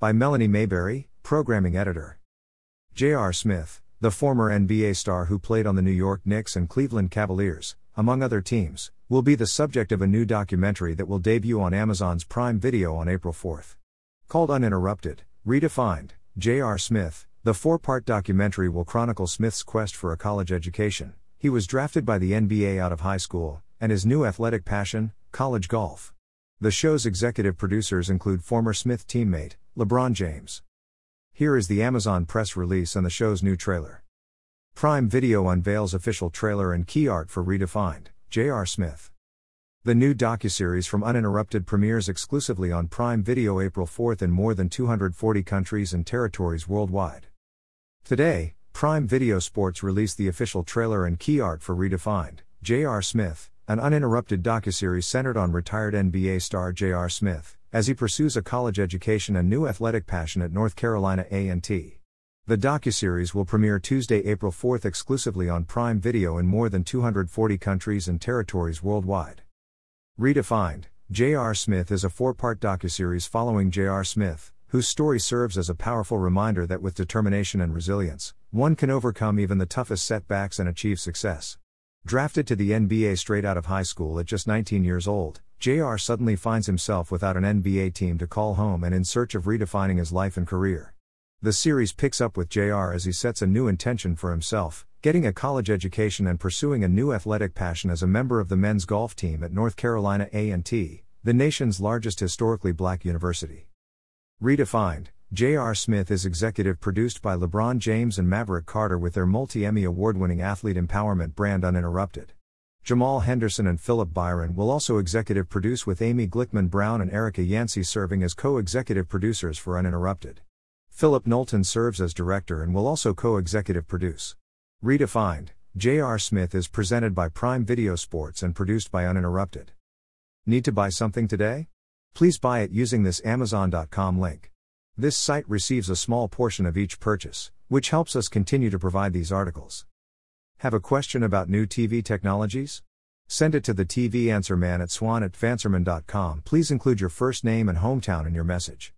By Melanie Mayberry, Programming Editor. J.R. Smith, the former NBA star who played on the New York Knicks and Cleveland Cavaliers, among other teams, will be the subject of a new documentary that will debut on Amazon's Prime Video on April 4. Called Uninterrupted, Redefined, J.R. Smith, the four part documentary will chronicle Smith's quest for a college education. He was drafted by the NBA out of high school, and his new athletic passion, college golf. The show's executive producers include former Smith teammate, LeBron James. Here is the Amazon press release and the show's new trailer. Prime Video unveils official trailer and key art for Redefined, J.R. Smith. The new docuseries from Uninterrupted premieres exclusively on Prime Video April 4 in more than 240 countries and territories worldwide. Today, Prime Video Sports released the official trailer and key art for Redefined, J.R. Smith, an uninterrupted docuseries centered on retired NBA star J.R. Smith, as he pursues a college education and new athletic passion at North Carolina A&T. The docuseries will premiere Tuesday, April 4 exclusively on Prime Video in more than 240 countries and territories worldwide. Redefined, J.R. Smith is a four-part docuseries following J.R. Smith, whose story serves as a powerful reminder that with determination and resilience, one can overcome even the toughest setbacks and achieve success. Drafted to the NBA straight out of high school at just 19 years old, JR suddenly finds himself without an NBA team to call home and in search of redefining his life and career. The series picks up with JR as he sets a new intention for himself, getting a college education and pursuing a new athletic passion as a member of the men's golf team at North Carolina A&T, the nation's largest historically black university. Redefined, J.R. Smith is executive produced by LeBron James and Maverick Carter with their multi Emmy award winning athlete empowerment brand Uninterrupted. Jamal Henderson and Philip Byron will also executive produce with Amy Glickman Brown and Erica Yancey serving as co executive producers for Uninterrupted. Philip Knowlton serves as director and will also co executive produce. Redefined, J.R. Smith is presented by Prime Video Sports and produced by Uninterrupted. Need to buy something today? Please buy it using this Amazon.com link. This site receives a small portion of each purchase, which helps us continue to provide these articles. Have a question about new TV technologies? Send it to the TV answer man at swann at tvanswerman.com. Please include your first name and hometown in your message.